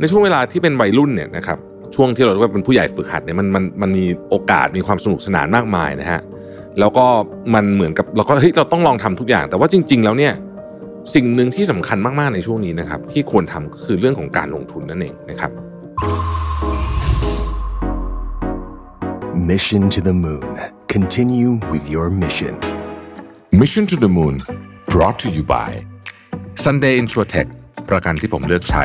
ในช่วงเวลาที่เป็นวัยรุ่นเนี่ยนะครับช่วงที่เราเรียกว่าเป็นผู้ใหญ่ฝึกหัดเนี่ยมันมันมันมีโอกาสมีความสนุกสนานมากมายนะฮะแล้วก็มันเหมือนกับเราก็เฮ้ยเราต้องลองทำทุกอย่าง แต่ว่าจริง ๆ แล้วเนี่ยสิ่งหนึ่งที่สำคัญมากๆในช่วงนี้นะครับที่ควรทำก็คือเรื่องของการลงทุนนั่นเองนะครับ Mission to the Moon. Continue with your mission. Mission to the Moon brought to you by Sunday Insurtech ประกันที่ผมเลือกใช้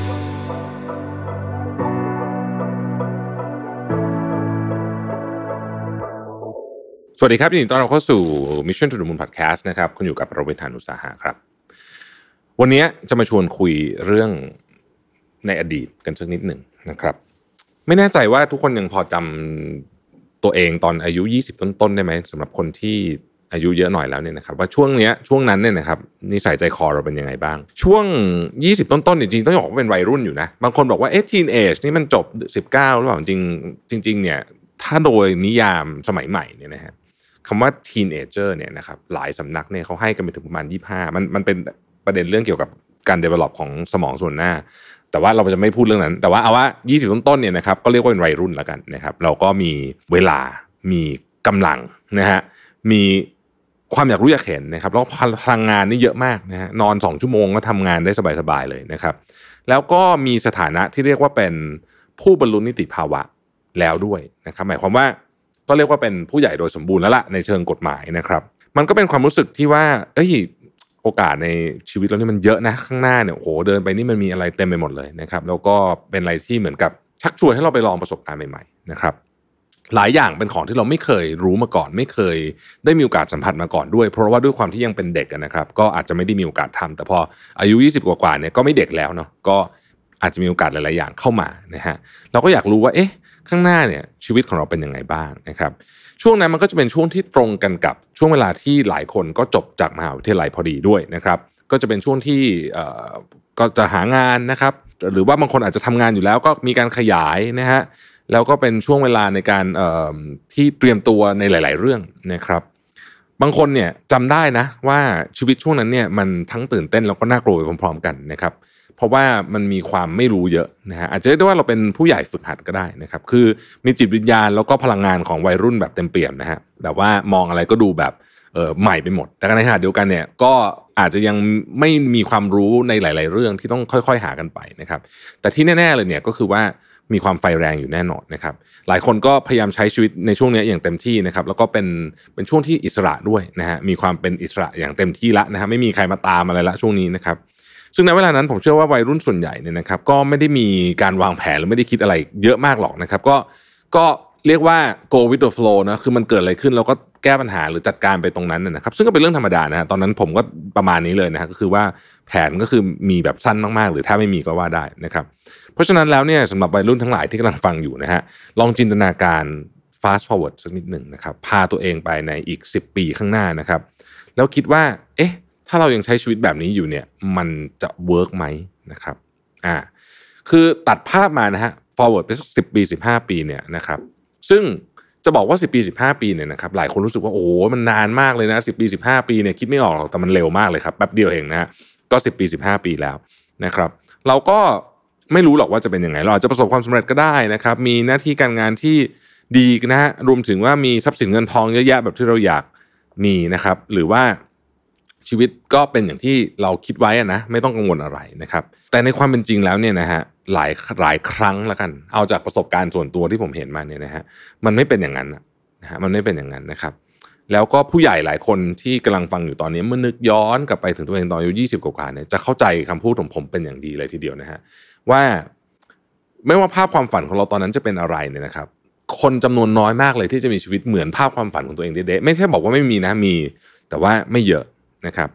สวัสดีครับยินดีต้อนรับเข้าสู่ Mission to the Moon Podcast นะครับคุณอยู่กับโรเบิร์ตานุสาหะครับ วันนี้จะมาชวนคุยเรื่องในอดีตกันสักนิดหนึ่งนะครับ ไม่แน่ใจว่าทุกคนยังพอจำตัวเองตอนอายุ 20 ต้นๆได้ไหมสำหรับคนที่อายุเยอะหน่อยแล้วเนี่ยนะครับว่าช่วงเนี้ยช่วงนั้นเนี่ยนะครับนิสัยใจคอเราเป็นยังไงบ้าง ช่วง 20 ต้นๆเนี่ยจริงๆต้องบอกว่าเป็นวัยรุ่นอยู่นะ บางคนบอกว่าเอ๊ะทีนเอจนี่มันจบ 19หรือเปล่าจริงจริง ๆ เนี่ยถ้าโดยนิยามสมัยใหม่เนี่ยนะฮะ คำว่า teenager เนี่ยนะครับหลายสำนักเนี่ยเขาให้กันไปถึงประมาณ 25 มันมันเป็นประเด็นเรื่องเกี่ยวกับการ develop ของสมองส่วนหน้า แต่ว่าเราจะไม่พูดเรื่องนั้น แต่ว่าเอาว่า 20 ต้นๆเนี่ยนะครับก็เรียกว่าเป็นวัยรุ่นแล้วกันนะครับ เราก็มีเวลามีกำลังนะฮะมีความอยากรู้อยากเห็นนะครับแล้วพลังงานนี่เยอะมากนะฮะนอนสองชั่วโมงก็ทำงานได้สบายๆเลยนะครับ แล้วก็มีสถานะที่เรียกว่าเป็นผู้บรรลุนิติภาวะแล้วด้วยนะครับ หมายความว่า ก็เรียกว่าเป็นผู้ใหญ่โดยสมบูรณ์แล้วล่ะในเชิงกฎหมายนะครับ มันก็เป็นความรู้สึกที่ว่า เอ้ยโอกาสในชีวิตเรานี่มันเยอะนะข้างหน้าเนี่ยโอ้โหเดินไปนี่มันมีอะไรเต็มไปหมดเลยนะครับแล้วก็เป็นอะไรที่เหมือนกับชักชวนให้เราไปลองประสบการณ์ใหม่ๆนะครับหลายอย่างเป็นของที่เราไม่เคยรู้มาก่อน ไม่เคยได้มีโอกาสสัมผัสมาก่อนด้วย เพราะว่าด้วยความที่ยังเป็นเด็กนะครับ ก็อาจจะไม่ได้มีโอกาสทำแต่พออายุ 20 กว่าๆเนี่ยก็ไม่เด็กแล้วเนาะก็อาจจะมีโอกาสหลายๆอย่างเข้ามานะฮะเราก็อยากรู้ว่าเอ๊ะ ข้างหน้าเนี่ยชีวิตของเราเป็นยังไงบ้างนะครับช่วงนั้นมันก็จะเป็นช่วงที่ตรงกันกับช่วงเวลาที่หลายคนก็จบจากมหาวิทยาลัยพอดีด้วยนะครับก็จะเป็นช่วงที่ก็จะหางานนะครับหรือว่าบางคนอาจจะทำงานอยู่แล้วก็มีการขยายนะฮะแล้วก็เป็นช่วงเวลาในการที่เตรียมตัวในหลาย ๆ เรื่องนะครับบางคนเนี่ยจำได้นะว่าชีวิตช่วงนั้นเนี่ยมันทั้งตื่นเต้นแล้วก็น่ากลัวไปพร้อม ๆ กันนะครับ เพราะว่ามันมีความไม่รู้เยอะนะฮะอาจจะเรียกได้ว่าเราเป็นผู้ใหญ่ฝึกหัดก็ได้นะครับคือมีจิตวิญญาณแล้วก็พลังงานของวัยรุ่นแบบเต็มเปี่ยมนะฮะแบบว่ามองอะไรก็ดูแบบเออใหม่ไปหมด แต่ในขณะเดียวกันเนี่ยก็อาจจะยังไม่มีความรู้ในหลาย ๆ เรื่องที่ต้องค่อย ๆ หากันไปนะครับ แต่ที่แน่ ๆ เลยเนี่ยก็คือว่ามีความไฟแรงอยู่แน่นอนนะครับ หลายคนก็พยายามใช้ชีวิตในช่วงนี้อย่างเต็มที่นะครับ แล้วก็เป็นเป็นช่วงที่อิสระด้วยนะฮะมีความเป็นอิสระอย่างเต็มที่ละนะฮะไม่มีใครมาตามอะไรละช่วงนี้นะครับ ซึ่งในเวลานั้นผมเชื่อว่าวัยรุ่นส่วนใหญ่เนี่ยนะครับ ก็ไม่ได้มีการวางแผนหรือไม่ได้คิดอะไรเยอะมากหรอกนะครับ ก็ก็เรียกว่า go with the flow นะคือมันเกิดอะไรขึ้นเราก็แก้ปัญหาหรือจัดการไปตรงนั้นนะครับ ซึ่งก็เป็นเรื่องธรรมดานะฮะตอนนั้นผมก็ประมาณนี้เลยนะฮะก็คือว่าแผนก็คือมีแบบสั้นมากๆ หรือถ้าไม่มีก็ว่าได้นะครับ เพราะฉะนั้นแล้วเนี่ยสำหรับวัยรุ่นทั้งหลายที่กำลังฟังอยู่นะฮะลองจินตนาการ fast forward สักนิดหนึ่งนะครับ พาตัวเองไปในอีก 10 ปีข้างหน้านะครับ แล้วคิดว่า เอ๊ะ ถ้าเรายังใช้ชีวิตแบบนี้อยู่เนี่ย มันจะเวิร์กไหมนะครับ อ่า คือตัดภาพมานะฮะ forward ไปสักสิปี 15 ปีเนี่ยนะครับ ซึ่งจะบอกว่า 10 ปี 15 ปีเนี่ยนะครับหลายคนรู้สึกว่าโอ้โหมันนานมากเลยนะ 10 ปี 15 ปีเนี่ยคิดไม่ออกหรอกแต่มันเร็วมากเลยครับแป๊บเดียวเองนะฮะก็ 10 ปี 15 ปีแล้วนะครับ เราก็ไม่รู้หรอกว่าจะเป็นยังไง เราอาจจะประสบความสำเร็จก็ได้นะครับ มีหน้าที่การงานที่ดีนะฮะรวมถึงว่ามีทรัพย์สินเงินทองเยอะแยะแบบที่เราอยากมีนะครับ หรือว่า ชีวิตก็เป็นอย่างที่เราคิดไว้นะไม่ต้องกังวลอะไรนะครับ แต่ในความเป็นจริงแล้วเนี่ยนะฮะหลายหลายครั้งแล้วกัน เอาจากประสบการณ์ส่วนตัวที่ผมเห็นมาเนี่ยนะฮะมันไม่เป็นอย่างนั้นนะฮะมันไม่เป็นอย่างนั้นนะครับ แล้วก็ผู้ใหญ่หลายคนที่กำลังฟังอยู่ตอนนี้เมื่อนึกย้อนกลับไปถึงตัวเองตอนอายุ20กว่าเนี่ยจะเข้าใจคำพูดของผมเป็นอย่างดีเลยทีเดียวนะฮะว่าไม่ว่าภาพความฝันของเราตอนนั้นจะเป็นอะไรเนี่ยนะครับ คนจำนวนน้อยมากเลยที่จะมีชีวิตเหมือนภาพความฝันของตัวเองเด๊ะไม่ใช่บอกว่าไม่มีนะมี แต่ว่าไม่เยอะ นะครับ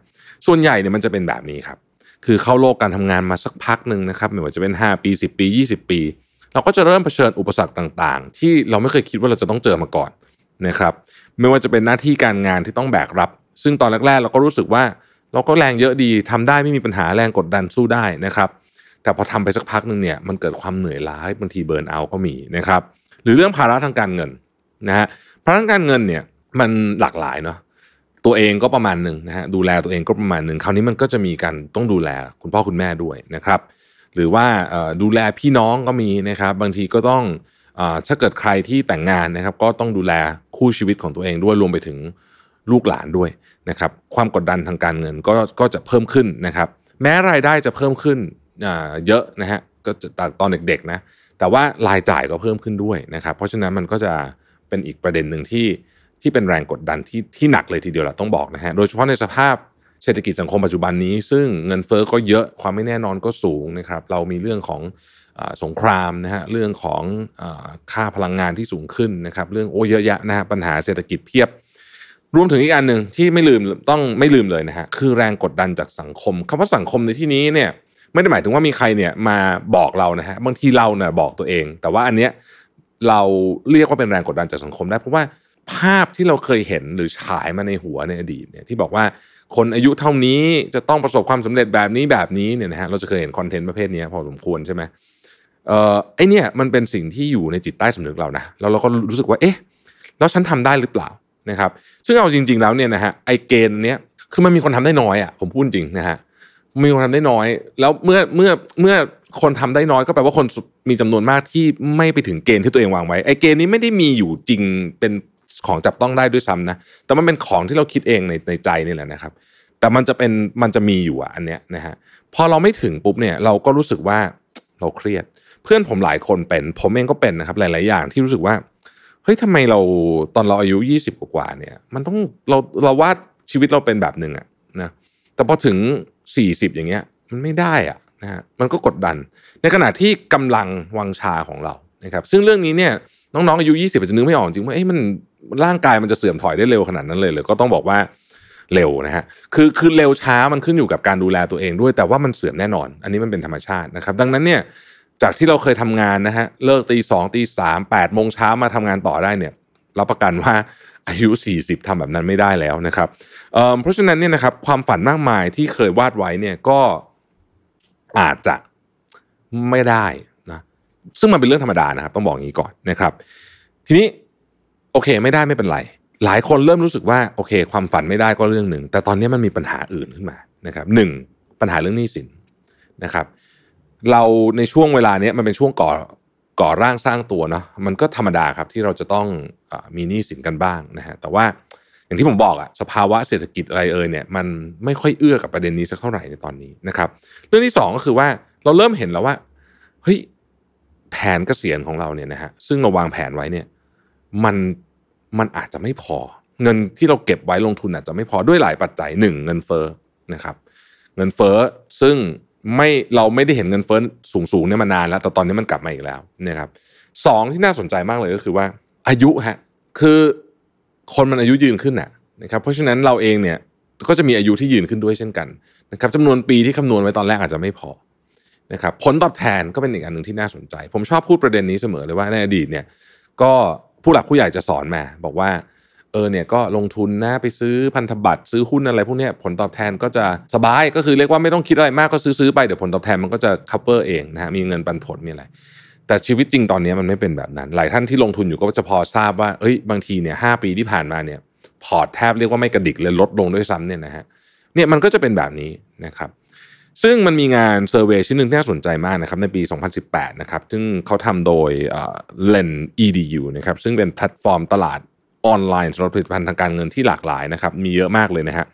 ส่วนใหญ่เนี่ยมันจะเป็นแบบนี้ครับ คือเข้าโลกการทำงานมาสักพักหนึ่งนะครับไม่ว่าจะเป็น 5 ปี 10 ปี 20 ปี เราก็จะเริ่มเผชิญอุปสรรคต่างๆ ที่เราไม่เคยคิดว่าเราจะต้องเจอมาก่อนนะครับ ไม่ว่าจะเป็นหน้าที่การงานที่ต้องแบกรับ ซึ่งตอนแรกๆ เราก็รู้สึกว่าเราก็แรงเยอะดีทำได้ไม่มีปัญหาแรงกดดันสู้ได้นะครับ แต่พอทำไปสักพักหนึ่งเนี่ยมันเกิดความเหนื่อยล้าบางทีเบิร์นเอาก็มีนะครับ หรือเรื่องภาระทางการเงินนะฮะภาระทางการเงินเนี่ยมันหลากหลายเนาะ ตัวเองก็ประมาณหนึ่งนะฮะดูแลตัวเองก็ประมาณหนึ่งคราวนี้มันก็จะมีการต้องดูแลคุณพ่อคุณแม่ด้วยนะครับ หรือว่าดูแลพี่น้องก็มีนะครับ บางทีก็ต้องถ้าเกิดใครที่แต่งงานนะครับ ก็ต้องดูแลคู่ชีวิตของตัวเองด้วยรวมไปถึงลูกหลานด้วยนะครับ ความกดดันทางการเงินก็ก็จะเพิ่มขึ้นนะครับ แม้รายได้จะเพิ่มขึ้นเยอะนะฮะก็จะตอนเด็กๆนะแต่ว่ารายจ่ายก็เพิ่มขึ้นด้วยนะครับ เพราะฉะนั้นมันก็จะเป็นอีกประเด็นหนึ่งที่ ที่เป็นแรงกดดันที่ที่หนักเลยทีเดียวเราต้องบอกนะฮะโดยเฉพาะในสภาพเศรษฐกิจสังคมปัจจุบันนี้ ซึ่งเงินเฟอ้อก็เยอะความไม่แน่นอนก็สูงนะครับเรามีเรื่องของอสงครามนะฮะเรื่องของอค่าพลังงานที่สูงขึ้นนะครับเรื่องโอ้เยอะแยะนะฮะปัญหาเศรษฐกิจเพียบ รวมถึงอีกอันหนึ่งที่ไม่ลืมต้องไม่ลืมเลยนะฮะคือแรงกดดันจากสังคมคำว่าสังคมในที่นี้เนี่ยไม่ได้หมายถึงว่ามีใครเนี่ยมาบอกเรานะฮะบางทีเราเนี่ยบอกตัวเอง แต่ว่าอันเนี้ยเราเรียกว่าเป็นแรงกดดันจากสังคมได้เพราะว่า ภาพที่เราเคยเห็นหรือฉายมาในหัวในอดีตเนี่ยที่บอกว่าคนอายุเท่านี้จะต้องประสบความสำเร็จแบบนี้แบบนี้เนี่ยนะฮะเราจะเคยเห็นคอนเทนต์ประเภทนี้พอสมควรใช่ไหมเอ่อไอเนี่ยมันเป็นสิ่งที่อยู่ในจิตใต้สำนึกเรานะแล้วเราก็รู้สึกว่าเอ๊ะแล้วฉันทำได้หรือเปล่านะครับ ซึ่งเอาจริง ๆแล้วเนี่ยนะฮะไอเกณฑ์เนี้ยคือมันมีคนทำได้น้อยอะผมพูดจริงนะฮะมีคนทำได้น้อย แล้วเมื่อเมื่อเมื่อคนทำได้น้อยก็แปลว่าคนมีจำนวนมากที่ไม่ไปถึงเกณฑ์ที่ตัวเองวางไว้ไอเกณฑ์นี้ไม่ได้มีอยู่จริงเป็น ของจับต้องได้ด้วยซ้ำนะ แต่มันเป็นของที่เราคิดเองในในใจนี่แหละนะครับ แต่มันจะเป็นมันจะมีอยู่อะอันเนี้ยนะฮะพอเราไม่ถึงปุ๊บเนี่ยเราก็รู้สึกว่าเราเครียด เพื่อนผมหลายคนเป็น ผมเองก็เป็นนะครับ หลาย ๆ อย่างที่รู้สึกว่าเฮ้ยทำไมเราตอนเราอายุยี่สิบกว่าเนี่ย มันต้องเราเราวาดชีวิตเราเป็นแบบหนึ่งอะนะแต่พอถึงสี่สิบอย่างเงี้ย มันไม่ได้อะนะฮะมันก็กดดัน ในขณะที่กำลังวังชาของเรานะครับ ซึ่งเรื่องนี้เนี่ย น้องๆอายุ20อาจจะนึกไม่ออกจริงว่าเอ้มันร่างกายมันจะเสื่อมถอยได้เร็วขนาดนั้นเลยเลยก็ต้องบอกว่าเร็วนะฮะคือคือเร็วช้ามันขึ้นอยู่กับการดูแลตัวเองด้วย แต่ว่ามันเสื่อมแน่นอน อันนี้มันเป็นธรรมชาตินะครับ ดังนั้นเนี่ยจากที่เราเคยทำงานนะฮะเลิกตีสองตีสามแปดโมงเช้ามาทำงานต่อได้เนี่ยรับประกันว่าอายุ 40ทำแบบนั้นไม่ได้แล้วนะครับเเพราะฉะนั้นเนี่ยนะครับความฝันมากมายที่เคยวาดไว้เนี่ยก็อาจจะไม่ได้ ซึ่งมันเป็นเรื่องธรรมดานะครับ ต้องบอกอย่างนี้ก่อนนะครับ ทีนี้โอเคไม่ได้ไม่เป็นไรหลายคนเริ่มรู้สึกว่าโอเค ความฝันไม่ได้ก็เรื่องหนึ่ง แต่ตอนนี้มันมีปัญหาอื่นขึ้นมานะครับหนึ่งปัญหาเรื่องหนี้สินนะครับ เราในช่วงเวลานี้มันเป็นช่วงก่อก่อร่างสร้างตัวเนาะมันก็ธรรมดาครับที่เราจะต้องอมีหนี้สินกันบ้างนะฮะแต่ว่าอย่างที่ผมบอกอะสภาวะเศรษฐกิจอะไรเอ่ยเนี่ยมันไม่ค่อยเอื้อกับประเด็นนี้สักเท่าไหร่ในตอนนี้นะครับ เรื่องที่2ก็คือว่าเราเริ่มเห็นแล้วว่าเฮ้ย แผนเกษียณของเราเนี่ยนะฮะซึ่งเราวางแผนไว้เนี่ยมันมันอาจจะไม่พอ เงินที่เราเก็บไว้ลงทุนอาจจะไม่พอด้วยหลายปัจจัยหนึ่งเงินเฟ้อนะครับ เงินเฟ้อซึ่งไม่เราไม่ได้เห็นเงินเฟ้อสูงสูงเนี่ยมานานแล้ว แต่ตอนนี้มันกลับมาอีกแล้วนะครับสองที่น่าสนใจมากเลยก็คือว่า อายุฮะคือคนมันอายุยืนขึ้นนะนะครับ เพราะฉะนั้นเราเองเนี่ยก็จะมีอายุที่ยืนขึ้นด้วยเช่นกันนะครับจำนวนปีที่คำนวณไว้ตอนแรกอาจจะไม่พอ นะครับผลตอบแทนก็เป็นอีกอันหนึ่งที่น่าสนใจ ผมชอบพูดประเด็นนี้เสมอเลยว่าในอดีตเนี่ยก็ผู้หลักผู้ใหญ่จะสอนมา บอกว่าเออเนี่ยก็ลงทุนนะไปซื้อพันธบัตรซื้อหุ้นอะไรพวกนี้ผลตอบแทนก็จะสบายก็คือเรียกว่าไม่ต้องคิดอะไรมากก็ซื้อซื้อไปเดี๋ยวผลตอบแทนมันก็จะ cover เองนะฮะมีเงินปันผลมีอะไรแต่ชีวิตจริงตอนนี้มันไม่เป็นแบบนั้น หลายท่านที่ลงทุนอยู่ก็จะพอทราบว่าเอ้ยบางทีเนี่ยหปีที่ผ่านมาเนี่ยพอร์ตแทบเรียกว่าไม่กระดิกเลยลดลงด้วยซ้ำเนี่ยนะฮะเนี่ยมันก็จะเป็นแบบนี้นะครับ ซึ่งมันมีงานเซอร์เวยชิ้นหนึ่งที่น่าสนใจมากนะครับในปี 2018 นะครับ ซึ่งเขาทำโดยเลน edu นะครับ ซึ่งเป็นแพลตฟอร์มตลาดออนไลน์สำหรับผลิตภัณฑ์ทางการเงินที่หลากหลายนะครับ มีเยอะมากเลยนะฮะ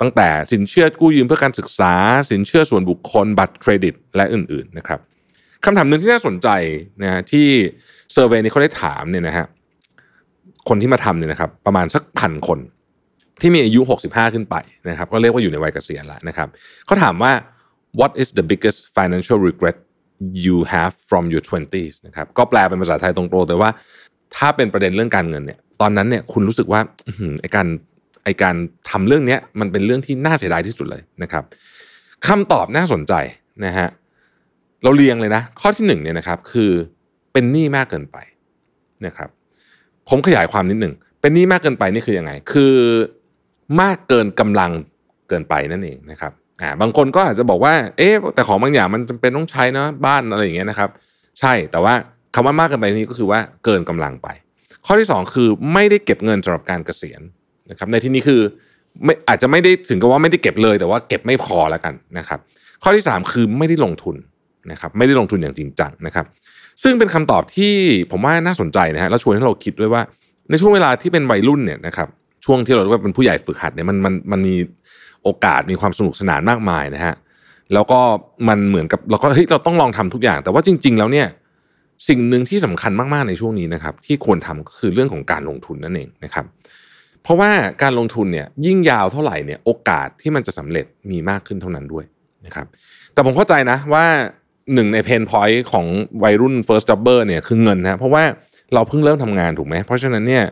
ตั้งแต่สินเชื่อกู้ยืมเพื่อการศึกษา สินเชื่อส่วนบุคคล บัตรเครดิต และอื่น ๆ นะครับคำถามหนึ่งที่น่าสนใจนะฮะที่เซอร์เวยนี้เขาได้ถามเนี่ยนะฮะ คนที่มาทำเนี่ยนะครับ ประมาณสักพันคน ที่มีอายุ 65 ขึ้นไปนะครับ ก็เรียกว่าอยู่ในวัยเกษียณแล้วนะครับเขาถามว่า what is the biggest financial regret you have from your 20s นะครับก็แปลเป็นภาษาไทยตรงๆแต่ว่า ถ้าเป็นประเด็นเรื่องการเงินเนี่ยตอนนั้นเนี่ยคุณรู้สึกว่าไอการไอการทำเรื่องนี้มันเป็นเรื่องที่น่าเสียดายที่สุดเลยนะครับคำตอบน่าสนใจนะฮะเราเรียงเลยนะ ข้อที่หนึ่งเนี่ยนะครับคือเป็นหนี้มากเกินไปนะครับผมขยายความนิดหนึ่งเป็นหนี้มากเกินไปนี่คือยังไง คือมากเกินกำลังเกินไปนั่นเองนะครับ อ่าบางคนก็อาจจะบอกว่า เอ๊ะแต่ของบางอย่างมันจำเป็นต้องใช้นะบ้านอะไรอย่างเงี้ยนะครับ ใช่แต่ว่าคำว่ามากเกินไปนี้ก็คือว่าเกินกำลังไป ข้อที่ 2 คือไม่ได้เก็บเงินสำหรับการเกษียณนะครับ ในที่นี้คือไม่อาจจะไม่ได้ถึงกับว่าไม่ได้เก็บเลย แต่ว่าเก็บไม่พอแล้วกันนะครับ ข้อที่ 3 คือไม่ได้ลงทุนนะครับ ไม่ได้ลงทุนอย่างจริงจังนะครับ ซึ่งเป็นคำตอบที่ผมว่าน่าสนใจนะฮะแล้วชวนให้เราคิดด้วยว่า ในช่วงเวลาที่เป็นวัยรุ่นเนี่ยนะครับช่วงที่เราเรียกว่าเป็นผู้ใหญ่ฝึกหัดเนี่ยมันมันมันมี โอกาสมีความสนุกสนานมากมายนะฮะแล้วก็มันเหมือนกับเราก็เฮ้ยเราต้องลองทำทุกอย่าง แต่ว่าจริง ๆ แล้วเนี่ยสิ่งหนึ่งที่สำคัญมากๆในช่วงนี้นะครับ ที่ควรทำก็คือเรื่องของการลงทุนนั่นเองนะครับ เพราะว่าการลงทุนเนี่ยยิ่งยาวเท่าไหร่เนี่ยโอกาสที่มันจะสำเร็จมีมากขึ้นเท่านั้นด้วยนะครับ แต่ผมเข้าใจนะว่าหนึ่งในเพนพอยต์ของวัยรุ่น first jobber เนี่ยคือเงินนะเพราะว่าเราเพิ่งเริ่มทำงานถูกไหมเพราะฉะนั้นเนี่ย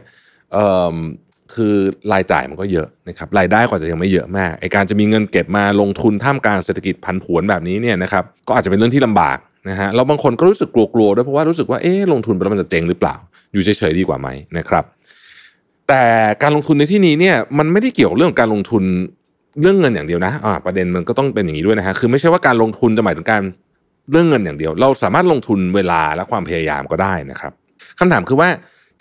คือรายจ่ายมันก็เยอะนะครับรายได้ก็จะยังไม่เยอะมากไอการจะมีเงินเก็บมาลงทุนท่ามกลางเศรษฐกิจพันผวนแบบนี้เนี่ยนะครับก็อาจจะเป็นเรื่องที่ลำบากนะฮะแล้วบางคนก็รู้สึกกลัวๆด้วยเพราะว่ารู้สึกว่าเอ๊ะลงทุนไปแล้วมันจะเจ๊งหรือเปล่า อยู่เฉยๆดีกว่าไหมนะครับ แต่การลงทุนในที่นี้เนี่ยมันไม่ได้เกี่ยวเรื่องการลงทุนเรื่องเงินอย่างเดียวนะอ่าประเด็นมันก็ต้องเป็นอย่างนี้ด้วยนะฮะคือไม่ใช่ว่าการลงทุนจะหมายถึงการเรื่องเงินอย่างเดียว เราสามารถลงทุนเวลาและความพยายามก็ได้นะครับคำถามคือว่า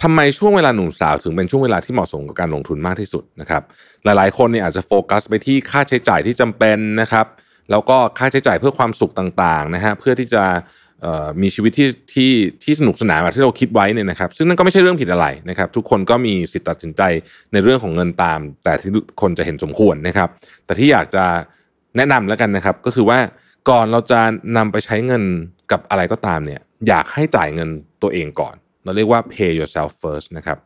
ทำไมช่วงเวลาหนุ่มสาวถึงเป็นช่วงเวลาที่เหมาะสมกับการลงทุนมากที่สุดนะครับหลายๆ คนเนี่ยอาจจะโฟกัสไปที่ค่าใช้จ่ายที่จำเป็นนะครับแล้วก็ค่าใช้จ่ายเพื่อความสุขต่างๆนะฮะเพื่อที่จะมีชีวิตที่ที่ที่สนุกสนานแบบที่เราคิดไว้เนี่ยนะครับ ซึ่งนั่นก็ไม่ใช่เรื่องผิดอะไรนะครับ ทุกคนก็มีสิทธิ์ตัดสินใจในเรื่องของเงินตาม แต่ที่คนจะเห็นสมควรนะครับ แต่ที่อยากจะแนะนำแล้วกันนะครับ ก็คือว่าก่อนเราจะนำไปใช้เงินกับอะไรก็ตามเนี่ย อยากให้จ่ายเงินตัวเองก่อน เราเรียกว่า pay yourself first นะครับ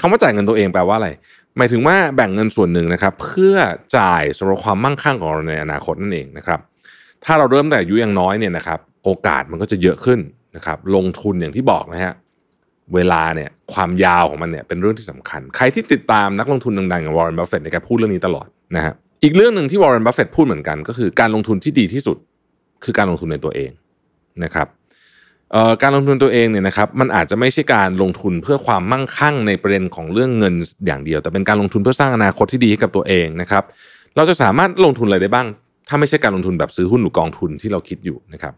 คำว่าจ่ายเงินตัวเองแปลว่าอะไร หมายถึงว่าแบ่งเงินส่วนหนึ่งนะครับ เพื่อจ่ายสำหรับความมั่งคั่งของเราในอนาคตนั่นเองนะครับ ถ้าเราเริ่มแต่อายุยังน้อยเนี่ยนะครับ โอกาสมันก็จะเยอะขึ้นนะครับ ลงทุนอย่างที่บอกนะฮะเวลาเนี่ยความยาวของมันเนี่ยเป็นเรื่องที่สำคัญ ใครที่ติดตามนักลงทุนดังๆอย่างวอร์เรนบัฟเฟตในการพูดเรื่องนี้ตลอดนะฮะอีกเรื่องหนึ่งที่วอร์เรนบัฟเฟตต์พูดเหมือนกัน ก็คือการลงทุนที่ดีที่สุด คือการลงทุนในตัวเองนะครับ การลงทุนตัวเองเนี่ยนะครับมันอาจจะไม่ใช่การลงทุนเพื่อความมั่งคั่งในประเด็นของเรื่องเงินอย่างเดียว แต่เป็นการลงทุนเพื่อสร้างอนาคตที่ดีให้กับตัวเองนะครับ เราจะสามารถลงทุนอะไรได้บ้าง ถ้าไม่ใช่การลงทุนแบบซื้อหุ้นหรือกองทุนที่เราคิดอยู่นะครับ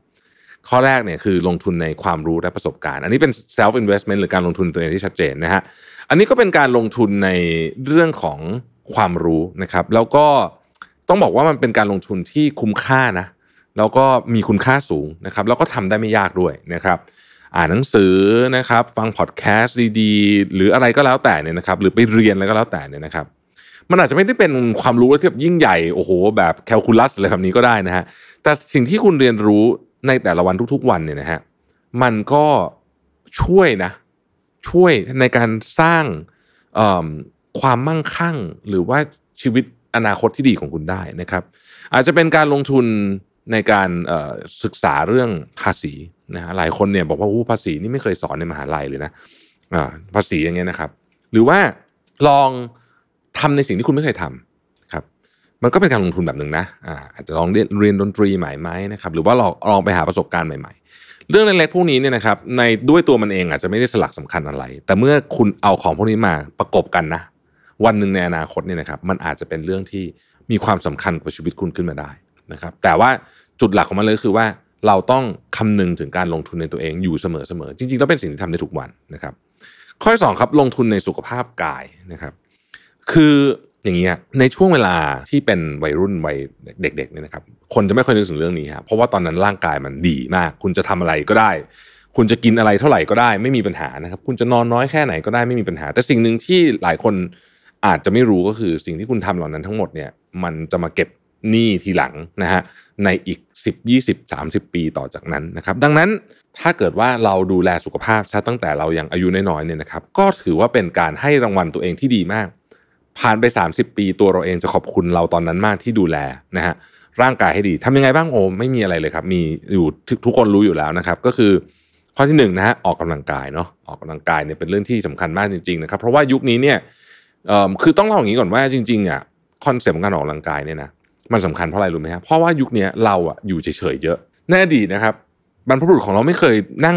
ข้อแรกเนี่ยคือลงทุนในความรู้และประสบการณ์ อันนี้เป็น self investment หรือการลงทุนตัวเองที่ชัดเจนนะฮะอันนี้ก็เป็นการลงทุนในเรื่องของความรู้นะครับ แล้วก็ต้องบอกว่ามันเป็นการลงทุนที่คุ้มค่านะ แล้วก็มีคุณค่าสูงนะครับ แล้วก็ทำได้ไม่ยากด้วยนะครับ อ่านหนังสือนะครับ ฟังพอดแคสต์ดีๆ หรืออะไรก็แล้วแต่เนี่ยนะครับ หรือไปเรียนอะไรก็แล้วแต่เนี่ยนะครับ มันอาจจะไม่ได้เป็นความรู้ที่แบบยิ่งใหญ่โอ้โห แบบแคลคูลัสอะไรแบบนี้ก็ได้นะฮะแต่สิ่งที่คุณเรียนรู้ในแต่ละวันทุกๆวันเนี่ยนะฮะมันก็ช่วยนะช่วยในการสร้างความมั่งคั่งหรือว่าชีวิตอนาคตที่ดีของคุณได้นะครับ อาจจะเป็นการลงทุน ในการศึกษาเรื่องภาษีนะฮะหลายคนเนี่ยบอกว่าภาษีนี่ไม่เคยสอนในมหาลัยเลยนะภาษีอย่างเงี้ยนะครับ หรือว่าลองทำในสิ่งที่คุณไม่เคยทำครับ มันก็เป็นการลงทุนแบบหนึ่งนะอาจจะลองเรียนเรียนดนตรีใหม่ไหมนะครับ หรือว่าลองลองไปหาประสบการณ์ใหม่ ๆ เรื่องเล็กๆพวกนี้เนี่ยนะครับ ในด้วยตัวมันเองอาจจะไม่ได้สลักสำคัญอะไร แต่เมื่อคุณเอาของพวกนี้มาประกบกันนะวันหนึ่งในอนาคตเนี่ยนะครับ มันอาจจะเป็นเรื่องที่มีความสำคัญกับชีวิตคุณขึ้นมาได้ นะครับ แต่ว่าจุดหลักของมันเลยคือว่าเราต้องคำนึงถึงการลงทุนในตัวเองอยู่เสมอๆจริงๆแล้วเป็นสิ่งที่ทำได้ทุกวันนะครับ ข้อที่สองครับลงทุนในสุขภาพกายนะครับ คืออย่างเงี้ยในช่วงเวลาที่เป็นวัยรุ่นวัยเด็กๆเนี่ยนะครับ คนจะไม่ค่อยนึกถึงเรื่องนี้ครับเพราะว่าตอนนั้นร่างกายมันดีมาก คุณจะทำอะไรก็ได้ คุณจะกินอะไรเท่าไหร่ก็ได้ ไม่มีปัญหานะครับ คุณจะนอนน้อยแค่ไหนก็ได้ไม่มีปัญหา แต่สิ่งหนึ่งที่หลายคนอาจจะไม่รู้ก็คือสิ่งที่คุณทำเหล่านั้นทั้งหมดเนี่ย มันจะมาเก็บ หนี้ทีหลังนะฮะในอีก 10 20 30 ปีต่อจากนั้นนะครับ ดังนั้นถ้าเกิดว่าเราดูแลสุขภาพซะตั้งแต่เรายังอายุน้อยๆเนี่ยนะครับ ก็ถือว่าเป็นการให้รางวัลตัวเองที่ดีมาก ผ่านไป 30 ปีตัวเราเองจะขอบคุณเราตอนนั้นมากที่ดูแลนะฮะร่างกายให้ดีทำยังไงบ้างโอ้ไม่มีอะไรเลยครับ มีอยู่ทุกคนรู้อยู่แล้วนะครับ ก็คือข้อที่1นะฮะออกกำลังกายเนาะออกกำลังกายเนี่ยเป็นเรื่องที่สำคัญมากจริงๆนะครับ เพราะว่ายุคนี้เนี่ยคือต้องเล่าอย่างนี้ก่อนว่าจริงๆอะคอนเซ็ปต์ของการออกกำลังกายเนี่ยนะ มันสำคัญเพราะอะไรรู้ไหมครับเพราะว่ายุคนี้เราอะอยู่เฉยๆเยอะในอดีตนะครับบรรพบุรุษของเราไม่เคยนั่ง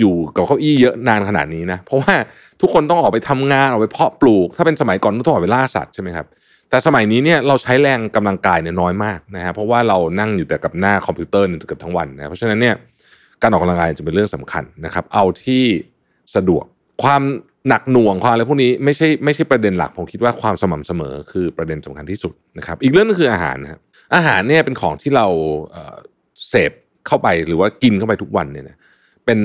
อยู่กับเก้าอี้เยอะนานขนาดนี้นะเพราะว่าทุกคนต้องออกไปทำงานออกไปเพาะปลูก ถ้าเป็นสมัยก่อนต้องออกไปล่าสัตว์ใช่ไหมครับแต่สมัยนี้เนี่ยเราใช้แรงกำลังกายเนี่ยน้อยมากนะฮะเพราะว่าเรานั่งอยู่แต่กับหน้าคอมพิวเตอร์เกือบทั้งวันนะเพราะฉะนั้นเนี่ยการออกกำลังกายจะเป็นเรื่องสำคัญนะครับ เอาที่สะดวกความ หนักหน่วงความอะไรพวกนี้ไม่ใช่ไม่ใช่ประเด็นหลักผมคิดว่าความสม่ำเสมอคือประเด็นสำคัญที่สุดนะครับอีกเรื่องนึงคืออาหารนะครับอาหารเนี่ยเป็นของที่เราเสพเข้าไปหรือว่ากินเข้าไปทุกวันเนี่ยนะเป็น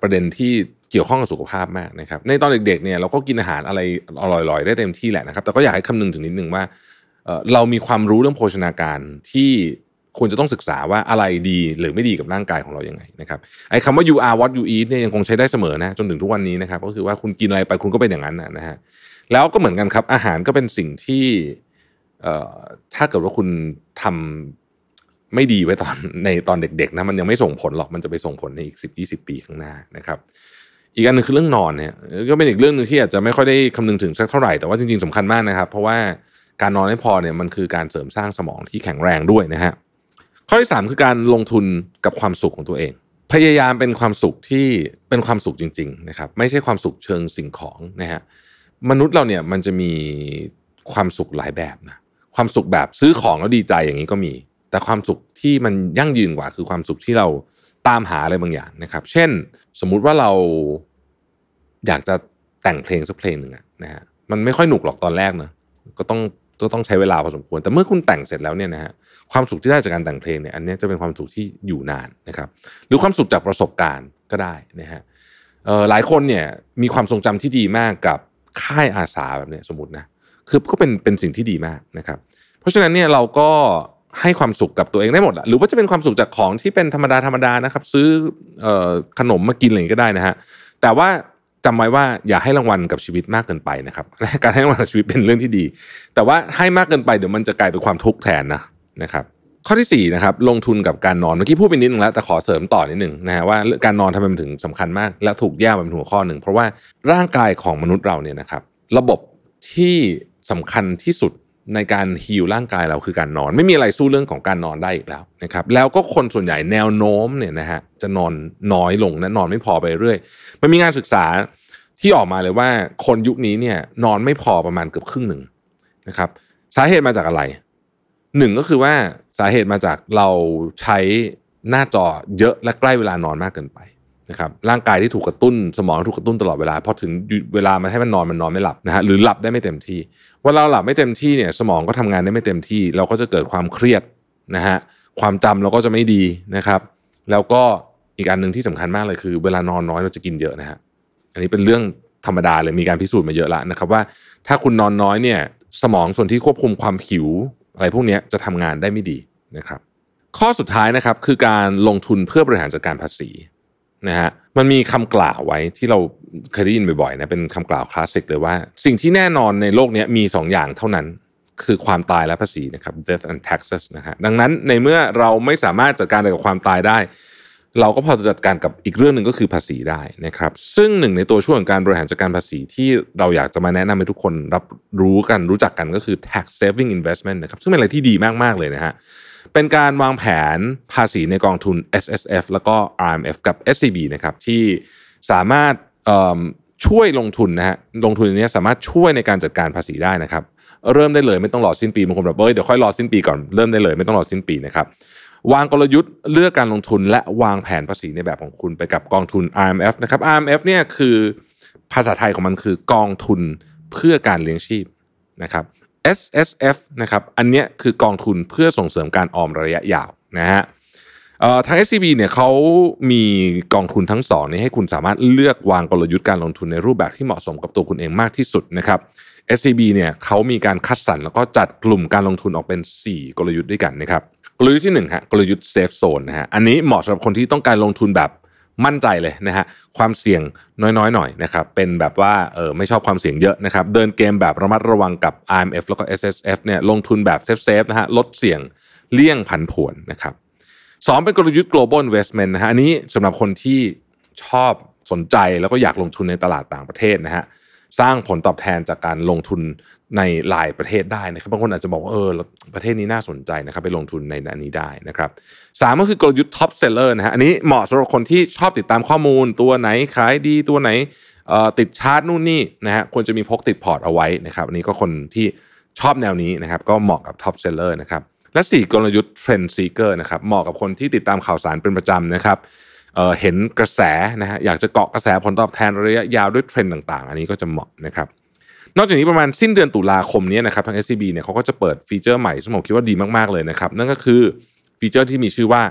ประเด็นที่เกี่ยวข้องกับสุขภาพมากนะครับในตอนเด็กๆเนี่ยเราก็กินอาหารอะไรอร่อยๆ ได้เต็มที่แหละนะครับ แต่ก็อยากให้คำนึงถึงนิดนึงว่าเรามีความรู้เรื่องโภชนาการที่ ควรจะต้องศึกษาว่าอะไรดีหรือไม่ดีกับร่างกายของเราอย่างไงนะครับไอ้คำว่า you are what you eat เนี่ยยังคงใช้ได้เสมอนะจนถึงทุกวันนี้นะครับก็คือว่าคุณกินอะไรไปคุณก็เป็นอย่างนั้นนะฮะแล้วก็เหมือนกันครับ อาหารก็เป็นสิ่งที่ถ้าเกิดว่าคุณทำไม่ดีไว้ตอนในตอนเด็กๆนะมันยังไม่ส่งผลหรอกมันจะไปส่งผลในอีกสิบยี่สิบปีข้างหน้านะครับอีกอันนึงคือเรื่องนอนเนี่ยก็เป็นอีกเรื่องหนึ่งที่อาจจะไม่ค่อยได้คำนึงถึงสักเท่าไหร่แต่ว่าจริงๆสำคัญมากนะครับ เพราะว่าการนอนให้พอเนี่ยมันคือการเสริมสร้างสมองที่แข็งแรงด้วยนะฮะ ข้อที่ 3 คือการลงทุนกับความสุขของตัวเอง พยายามเป็นความสุขที่เป็นความสุขจริง ๆ นะครับ ไม่ใช่ความสุขเชิงสิ่งของนะฮะมนุษย์เราเนี่ยมันจะมีความสุขหลายแบบนะความสุขแบบซื้อของแล้วดีใจอย่างนี้ก็มี แต่ความสุขที่มันยั่งยืนกว่า คือความสุขที่เราตามหาอะไรบางอย่างนะครับ เช่น สมมุติว่าเราอยากจะแต่งเพลงสักเพลงหนึ่งนะฮะมันไม่ค่อยหนุกหรอกตอนแรกนะก็ต้อง ก็ต้องใช้เวลาพอสมควร แต่เมื่อคุณแต่งเสร็จแล้วเนี่ยนะฮะความสุขที่ได้จากการแต่งเพลงเนี่ยอันนี้จะเป็นความสุขที่อยู่นานนะครับ หรือความสุขจากประสบการณ์ก็ได้นะฮะหลายคนเนี่ยมีความทรงจำที่ดีมากกับค่ายอาสาแบบเนี้ยสมมตินะคือก็เป็นเป็นสิ่งที่ดีมากนะครับ เพราะฉะนั้นเนี่ยเราก็ให้ความสุขกับตัวเองได้หมดหรือว่าจะเป็นความสุขจากของที่เป็นธรรมดาธรรมดานะครับ ซื้อขนมมากินอะไรก็ได้นะฮะแต่ว่า จำไว้ว่าอย่าให้รางวัลกับชีวิตมากเกินไปนะครับการให้รางวัลกับชีวิตเป็นเรื่องที่ดี แต่ว่าให้มากเกินไปเดี๋ยวมันจะกลายเป็นความทุกข์แทนนะนะครับ ข้อที่4นะครับลงทุนกับการนอนเมื่อกี้พูดไปนิดนึงแล้วแต่ขอเสริมต่อนิดนึงนะฮะว่าการนอนทำไมมันถึงสำคัญมาก และถูกแยกเป็นหัวข้อหนึ่งเพราะว่าร่างกายของมนุษย์เราเนี่ยนะครับ ระบบที่สำคัญที่สุดในการฮิลร่างกายเราคือการนอน ไม่มีอะไรสู้เรื่องของการนอนได้อีกแล้วนะครับแล้วก็คนส่วนใหญ่แนวโน้มเนี่ยนะฮะจะนอนน้อยลงนะนอนไม่พอไปเรื่อย มันมีงานศึกษา ที่ออกมาเลยว่าคนยุคนี้เนี่ยนอนไม่พอประมาณเกือบครึ่งหนึ่งนะครับ สาเหตุมาจากอะไรหนึ่งก็คือว่าสาเหตุมาจากเราใช้หน้าจอเยอะและใกล้เวลานอนมากเกินไปนะครับร่างกายที่ถูกกระตุ้นสมองถูกกระตุ้นตลอดเวลาพอถึงเวลามาให้มันนอนมันนอนไม่หลับนะฮะหรือหลับได้ไม่เต็มที่วลาเราหลับไม่เต็มที่เนี่ยสมองก็ทำงานได้ไม่เต็มที่ เราก็จะเกิดความเครียดนะฮะความจำเราก็จะไม่ดีนะครับ แล้วก็อีกอันหนึ่งที่สำคัญมากเลยคือ เวลานอนน้อยเราจะกินเยอะนะฮะ อันนี้เป็นเรื่องธรรมดาเลยมีการพิสูจน์มาเยอะแล้วนะครับว่าถ้าคุณนอนน้อยเนี่ยสมองส่วนที่ควบคุมความหิว อะไรพวกนี้จะทำงานได้ไม่ดีนะครับ ข้อสุดท้ายนะครับคือการลงทุนเพื่อบริหารจัดการภาษีนะฮะมันมีคำกล่าวไว้ที่เราเคยได้ยินบ่อยๆนะเป็นคำกล่าวคลาสสิกเลยว่า สิ่งที่แน่นอนในโลกนี้มี2ออย่างเท่านั้น คือความตายและภาษีนะครับ death and taxes นะฮะดังนั้นในเมื่อเราไม่สามารถจัดการกับความตายได้ เราก็พอจะจัดการกับอีกเรื่องหนึ่งก็คือภาษีได้นะครับ ซึ่งหนึ่งในตัวช่วยของการบริหารจัดการภาษีที่เราอยากจะมาแนะนำให้ทุกคนรับรู้กันรู้จักกันก็คือ tax saving investment นะครับซึ่งเป็นอะไรที่ดีมาก ๆ เลยนะฮะเป็นการวางแผนภาษีในกองทุน S S F แล้วก็ R M F กับ S C B นะครับที่สามารถช่วยลงทุนนะฮะลงทุนนี้สามารถช่วยในการจัดการภาษีได้นะครับ เริ่มได้เลยไม่ต้องรอสิ้นปีบางคนแบบเอ้ยเดี๋ยวค่อยรอสิ้นปีก่อนเริ่มได้เลยไม่ต้องรอสิ้นปีนะครับ วางกลยุทธ์เลือกการลงทุน และวางแผนภาษีในแบบของคุณไปกับกองทุน RMF นะครับ RMF เนี่ยคือภาษาไทยของมันคือกองทุนเพื่อการเลี้ยงชีพนะครับ S S F นะครับ อันนี้คือกองทุนเพื่อส่งเสริมการออมระยะยาวนะฮะ ทาง SCB เนี่ยเขามีกองทุนทั้งสองนี้ให้คุณสามารถเลือกวางกลยุทธ์การลงทุนในรูปแบบที่เหมาะสมกับตัวคุณเองมากที่สุดนะครับ SCB เนี่ยเขามีการคัดสรรแล้วก็จัดกลุ่มการลงทุนออกเป็น 4 กลยุทธ์ด้วยกันนะครับกลยุทธ์ที่1ฮะกลยุทธ์เซฟโซนนะฮะอันนี้เหมาะสำหรับคนที่ต้องการลงทุนแบบมั่นใจเลยนะฮะความเสี่ยงน้อยๆหน่อยนะครับเป็นแบบว่าเออไม่ชอบความเสี่ยงเยอะนะครับเดินเกมแบบระมัดระวังกับ RMF แล้วก็ SSF เนี่ยลงทุนแบบ safe safe นะฮะลดเสี่ยงเลี่ยงผันผวนนะครับ สองเป็นกลยุทธ์ global investment นะฮะอันนี้สำหรับคนที่ชอบสนใจแล้วก็อยากลงทุนในตลาดต่างประเทศนะฮะสร้างผลตอบแทนจากการลงทุนในหลายประเทศได้นะครับบางคนอาจจะบอกว่าเออประเทศนี้น่าสนใจนะครับไปลงทุนในอันนี้ได้นะครับสามก็คือกลยุทธ์ top seller นะฮะอันนี้เหมาะสำหรับคนที่ชอบติดตามข้อมูล ตัวไหนขายดีตัวไหนติดชาร์ตนู่นนี่นะฮะควรจะมีพกติดพอร์ตเอาไว้นะครับอันนี้ก็คนที่ชอบแนวนี้นะครับก็เหมาะกับ top seller นะครับ และสี่กลยุทธ์ trend seeker นะครับเหมาะกับคนที่ติดตามข่าวสารเป็นประจำนะครับเห็นกระแสนะฮะอยากจะเกาะกระแสผลตอบแทนระยะยาวด้วยเทรนด์ต่างๆ อันนี้ก็จะเหมาะนะครับนอกจากนี้ประมาณสิ้นเดือนตุลาคมนี้นะครับทาง SCB เนี่ยเขาก็จะเปิด feature ใหม่ซึ่งผมคิดว่าดีมากๆเลยนะครับ นั่นก็คือฟีเจอร์ที่มีชื่อว่า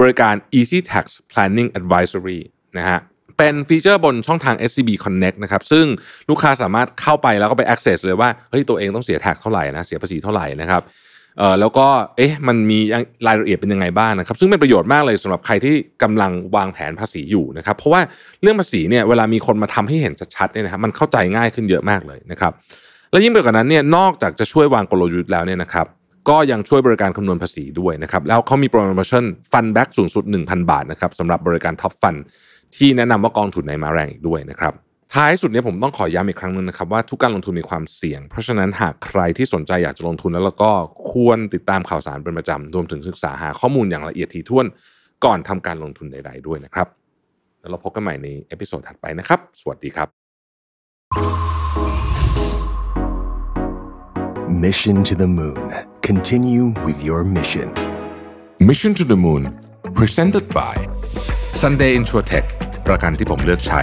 บริการ Easy Tax Planning Advisory นะฮะเป็นฟีเจอร์บนช่องทาง SCB Connect นะครับซึ่งลูกค้าสามารถเข้าไปแล้วก็ไป access เลยว่าเฮ้ยตัวเองต้องเสีย tax เท่าไหร่นะเสียภาษีเท่าไหร่นะครับ เอ่อแล้วก็เอ๊ะมันมีรายละเอียดเป็นยังไงบ้างนะครับ ซึ่งเป็นประโยชน์มากเลยสำหรับใครที่กำลังวางแผนภาษีอยู่นะครับ เพราะว่าเรื่องภาษีเนี่ยเวลามีคนมาทำให้เห็นชัดๆเนี่ยนะครับมันเข้าใจง่ายขึ้นเยอะมากเลยนะครับ และยิ่งไปกว่านั้นเนี่ยนอกจากจะช่วยวางกลยุทธ์แล้วเนี่ยนะครับก็ยังช่วยบริการคำนวณภาษีด้วยนะครับ แล้วเขามีโปรโมชั่น fund back สูงสุด 1,000 บาทนะครับสำหรับบริการ top fund ที่แนะนำว่ากองทุนไหนมาแรงอีกด้วยนะครับ ท้ายสุดนี้ผมต้องขอย้ำอีกครั้งนึงนะครับว่าทุกการลงทุนมีความเสี่ยง เพราะฉะนั้นหากใครที่สนใจอยากจะลงทุนแล้วก็ควรติดตามข่าวสารเป็นประจำรวมถึงศึกษาหาข้อมูลอย่างละเอียดถี่ถ้วนก่อนทำการลงทุนใด ๆ ด้วยนะครับ แล้วเราพบกันใหม่ใน episode ถัดไปนะครับ สวัสดีครับ Mission to the Moon. Continue with your mission. Mission to the Moon Presented by Sunday Insurtech ประกันที่ผมเลือกใช้